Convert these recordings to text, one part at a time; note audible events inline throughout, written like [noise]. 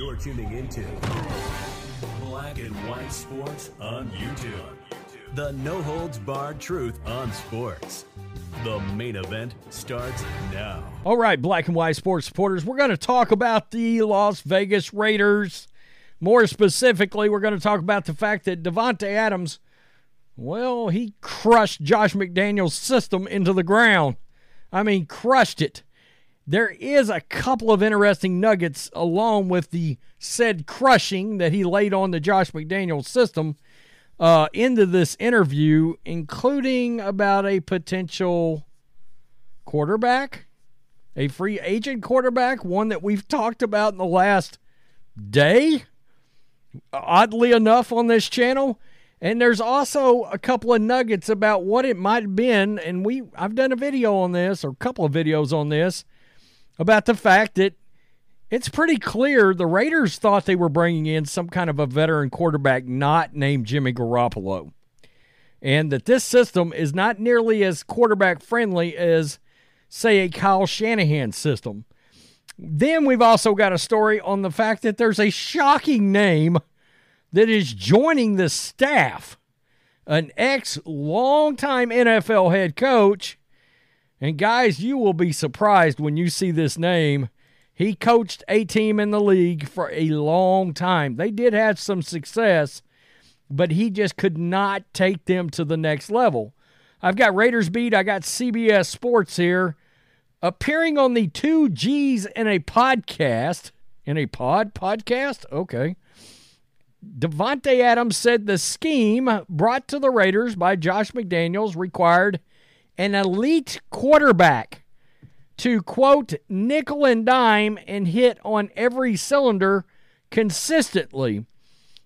You're tuning into Black and White Sports on YouTube. The no holds barred truth on sports. The main event starts now. All right, Black and White Sports supporters, we're going to talk about the Las Vegas Raiders. More specifically, we're going to talk about the fact that Davante Adams, well, he crushed Josh McDaniels' system into the ground. I mean, crushed it. There is a couple of interesting nuggets along with the said crushing that he laid on the Josh McDaniels system uh, into this interview, including about a potential quarterback, a free agent quarterback, one that we've talked about in the last day, oddly enough, on this channel. And there's also a couple of nuggets about what it might have been, and we I've done a video on this or a couple of videos on this about the fact that it's pretty clear the Raiders thought they were bringing in some kind of a veteran quarterback not named Jimmy Garoppolo. And that this system is not nearly as quarterback friendly as, say, a Kyle Shanahan system. Then we've also got a story on the fact that there's a shocking name that is joining the staff an ex longtime NFL head coach and guys, you will be surprised when you see this name. He coached a team in the league for a long time. They did have some success, but he just could not take them to the next level. I've got Raiders Beat, I got CBS Sports here. Appearing on the two G's in a podcast. In a pod podcast? Okay. Davante Adams said the scheme brought to the Raiders by Josh McDaniels required an elite quarterback to quote nickel and dime and hit on every cylinder consistently.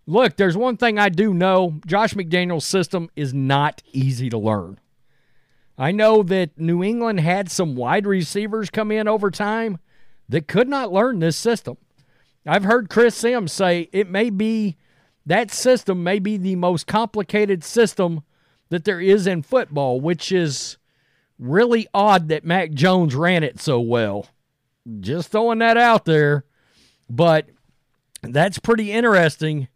Look, there's one thing I do know Josh McDaniels' system is not easy to learn. I know that New England had some wide receivers come in over time that could not learn this system. I've heard Chris Sims say it may be that system may be the most complicated system that there is in football, which is really odd that Mac Jones ran it so well. Just throwing that out there. But that's pretty interesting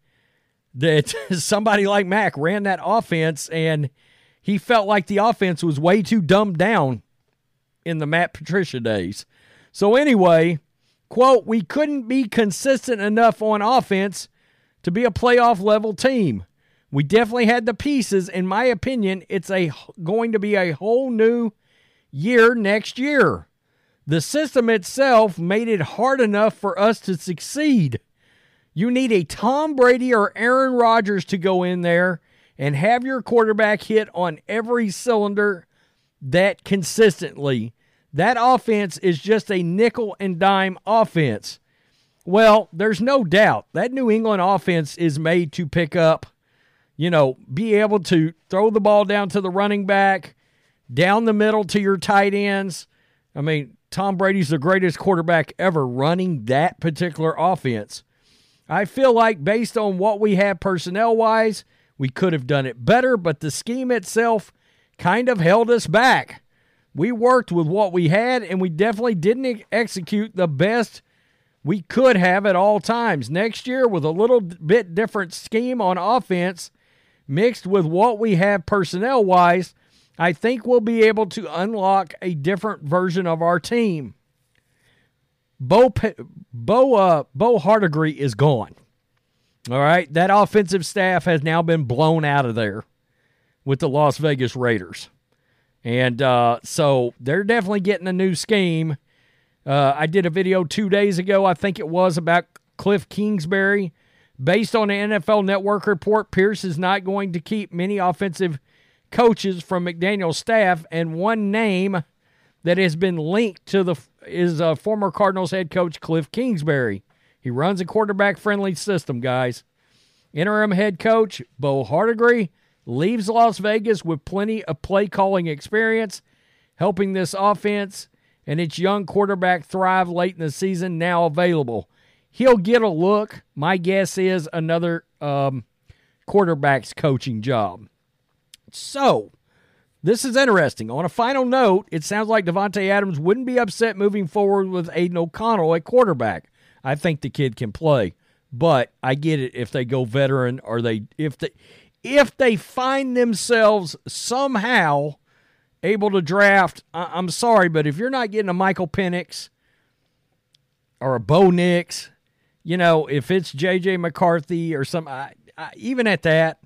that [laughs] somebody like Mac ran that offense and he felt like the offense was way too dumbed down in the Matt Patricia days. So, anyway, quote, we couldn't be consistent enough on offense to be a playoff level team. We definitely had the pieces. In my opinion, it's a going to be a whole new year next year. The system itself made it hard enough for us to succeed. You need a Tom Brady or Aaron Rodgers to go in there and have your quarterback hit on every cylinder that consistently. That offense is just a nickel and dime offense. Well, there's no doubt that New England offense is made to pick up you know, be able to throw the ball down to the running back, down the middle to your tight ends. I mean, Tom Brady's the greatest quarterback ever running that particular offense. I feel like, based on what we have personnel wise, we could have done it better, but the scheme itself kind of held us back. We worked with what we had, and we definitely didn't execute the best we could have at all times. Next year, with a little bit different scheme on offense, mixed with what we have personnel wise, I think we'll be able to unlock a different version of our team. Bo Bo uh, Bo Hardegree is gone. All right, that offensive staff has now been blown out of there with the Las Vegas Raiders, and uh, so they're definitely getting a new scheme. Uh, I did a video two days ago, I think it was, about Cliff Kingsbury. Based on the NFL Network report, Pierce is not going to keep many offensive coaches from McDaniels' staff, and one name that has been linked to the is uh, former Cardinals head coach Cliff Kingsbury. He runs a quarterback friendly system, guys. Interim head coach Bo Hardegree leaves Las Vegas with plenty of play calling experience, helping this offense and its young quarterback thrive late in the season, now available. He'll get a look. My guess is another um, quarterback's coaching job. So, this is interesting. On a final note, it sounds like Davante Adams wouldn't be upset moving forward with Aidan O'Connell at quarterback. I think the kid can play, but I get it if they go veteran or they if they if they find themselves somehow able to draft. I, am sorry, but if you're not getting a Michael Penix or a Bo Nix, you know, if it's J.J. McCarthy or some, I, I, even at that,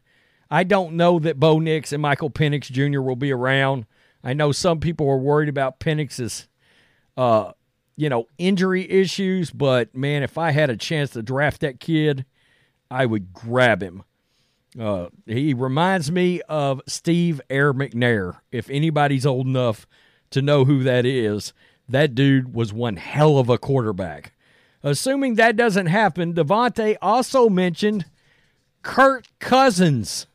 I don't know that Bo Nix and Michael Penix Jr. will be around. I know some people are worried about Penix's, uh, you know, injury issues, but man, if I had a chance to draft that kid, I would grab him. Uh, he reminds me of Steve Air McNair. If anybody's old enough to know who that is, that dude was one hell of a quarterback. Assuming that doesn't happen, Davante also mentioned Kirk Cousins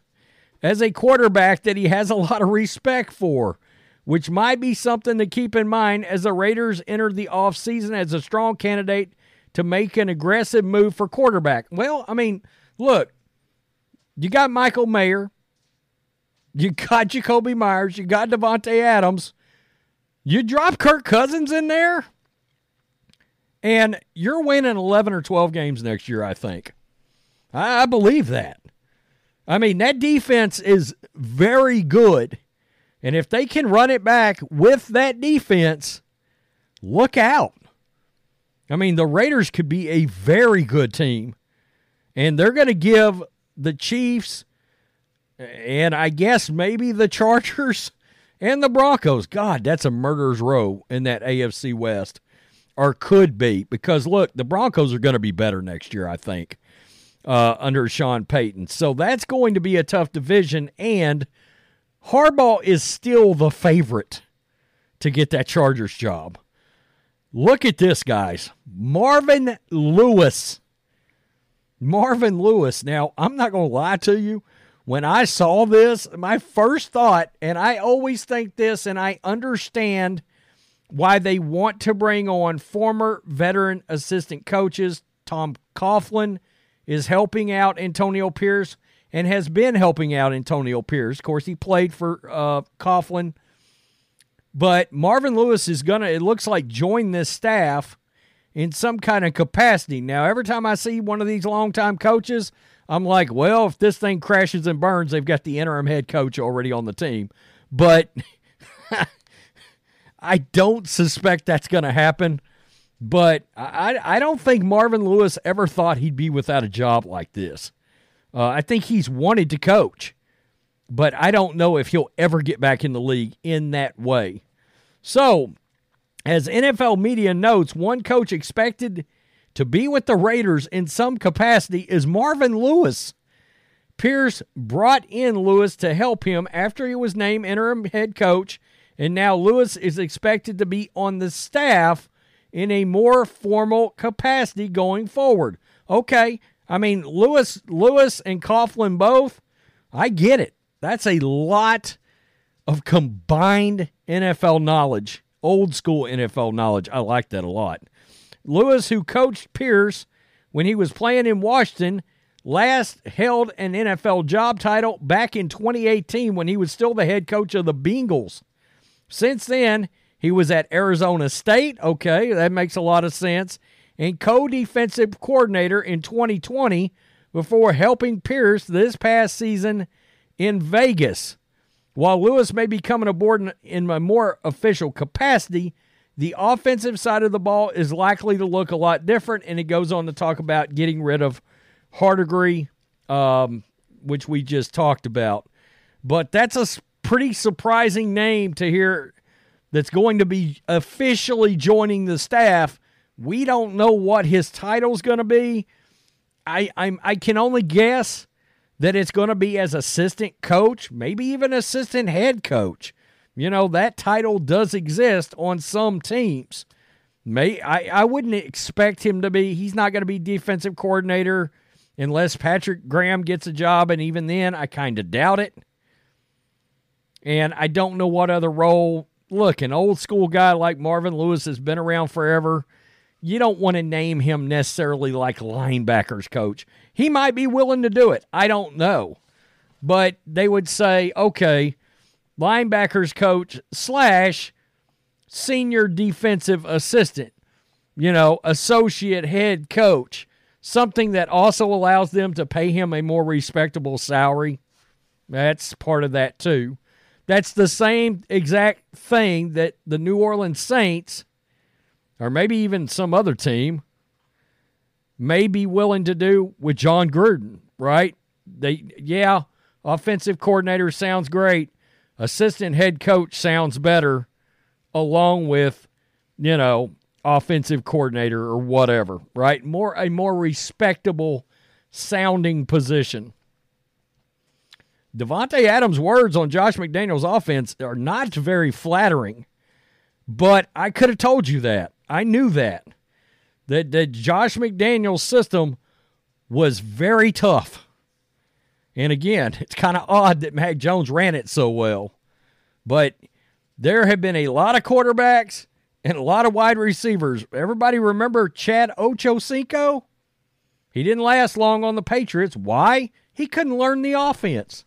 as a quarterback that he has a lot of respect for, which might be something to keep in mind as the Raiders enter the offseason as a strong candidate to make an aggressive move for quarterback. Well, I mean, look, you got Michael Mayer. You got Jakobi Meyers. You got Davante Adams. You drop Kirk Cousins in there, and you're winning 11 or 12 games next year, I think. I, I believe that. I mean, that defense is very good. And if they can run it back with that defense, look out. I mean, the Raiders could be a very good team. And they're going to give the Chiefs, and I guess maybe the Chargers [laughs] and the Broncos. God, that's a murderer's row in that AFC West, or could be, because look, the Broncos are going to be better next year, I think, uh, under Sean Payton. So that's going to be a tough division, and Harbaugh is still the favorite to get that Chargers job. Look at this, guys. Marvin Lewis Marvin Lewis. Now, I'm not going to lie to you. When I saw this, my first thought, and I always think this, and I understand why they want to bring on former veteran assistant coaches. Tom Coughlin is helping out Antonio Pierce and has been helping out Antonio Pierce. Of course, he played for uh, Coughlin. But Marvin Lewis is going to, it looks like, join this staff in some kind of capacity. Now, every time I see one of these longtime coaches, I'm like, well, if this thing crashes and burns, they've got the interim head coach already on the team. But [laughs] I don't suspect that's going to happen. But I, I don't think Marvin Lewis ever thought he'd be without a job like this. Uh, I think he's wanted to coach, but I don't know if he'll ever get back in the league in that way. So as NFL media notes, one coach expected to be with the Raiders in some capacity is Marvin Lewis. Pierce brought in Lewis to help him after he was named interim head coach, and now Lewis is expected to be on the staff in a more formal capacity going forward. Okay, I mean Lewis, Lewis and Coughlin both. I get it. That's a lot of combined NFL knowledge old school NFL knowledge. I like that a lot. Lewis, who coached Pierce when he was playing in Washington, last held an NFL job title back in 2018 when he was still the head coach of the Bengals. Since then, he was at Arizona State. Okay, that makes a lot of sense. And co defensive coordinator in 2020 before helping Pierce this past season in Vegas. While Lewis may be coming aboard in, a more official capacity, The offensive side of the ball is likely to look a lot different, and it goes on to talk about getting rid of Hardegree, um, which we just talked about. But that's a pretty surprising name to hear that's going to be officially joining the staff. We don't know what his title's going to be. I I'm, I can only guess that it's going to be as assistant coach, maybe even assistant head coach. You know, that title does exist on some teams. May I, I wouldn't expect him to be he's not going to be defensive coordinator unless Patrick Graham gets a job and even then I kind of doubt it. And I don't know what other role. Look, an old school guy like Marvin Lewis has been around forever. You don't want to name him necessarily like linebackers coach. He might be willing to do it. I don't know. But they would say, okay, linebackers coach slash senior defensive assistant, you know, associate head coach, something that also allows them to pay him a more respectable salary. That's part of that too. That's the same exact thing that the New Orleans Saints, or maybe even some other team, may be willing to do with Jon Gruden, right? They yeah, offensive coordinator sounds great, assistant head coach sounds better, along with, you know, offensive coordinator or whatever, right? More a more respectable sounding position. Davante Adams' words on Josh McDaniels' offense are not very flattering, but I could have told you that. I knew that. That, that Josh McDaniels' system was very tough. And again, it's kind of odd that Mac Jones ran it so well. But there have been a lot of quarterbacks and a lot of wide receivers. Everybody remember Chad Ochocinco? He didn't last long on the Patriots. Why? He couldn't learn the offense.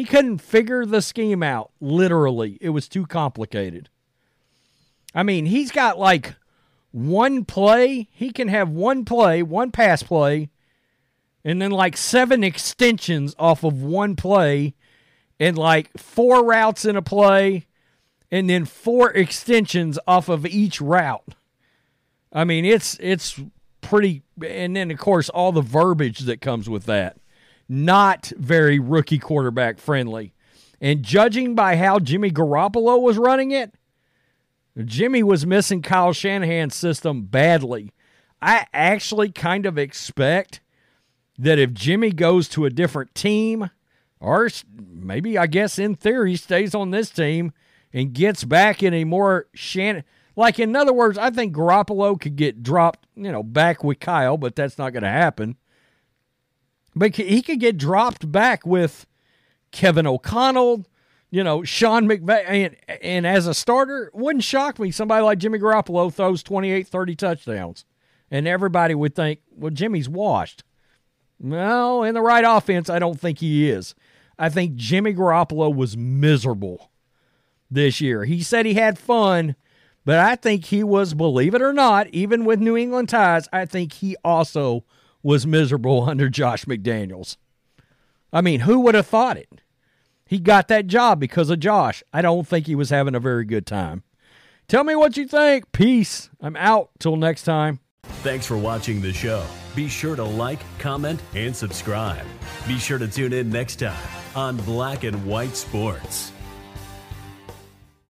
He couldn't figure the scheme out, literally. It was too complicated. I mean, he's got like one play. He can have one play, one pass play, and then like seven extensions off of one play and like four routes in a play and then four extensions off of each route. I mean, it's it's pretty and then of course all the verbiage that comes with that. Not very rookie quarterback friendly. And judging by how Jimmy Garoppolo was running it, Jimmy was missing Kyle Shanahan's system badly. I actually kind of expect that if Jimmy goes to a different team, or maybe I guess in theory stays on this team and gets back in a more Shan like in other words, I think Garoppolo could get dropped, you know, back with Kyle, but that's not going to happen. But he could get dropped back with Kevin O'Connell, you know, Sean McVay, and, and as a starter, wouldn't shock me. Somebody like Jimmy Garoppolo throws 28, 30 touchdowns, and everybody would think, well, Jimmy's washed. No, in the right offense, I don't think he is. I think Jimmy Garoppolo was miserable this year. He said he had fun, but I think he was, believe it or not, even with New England ties, I think he also was miserable [laughs] under Josh McDaniels. I mean, who would have thought it? He got that job because of Josh. I don't think he was having a very good time. Tell me what you think. Peace. I'm out. Till next time. Thanks for watching the show. Be sure to like, comment, and subscribe. Be sure to tune in next time on Black and White Sports.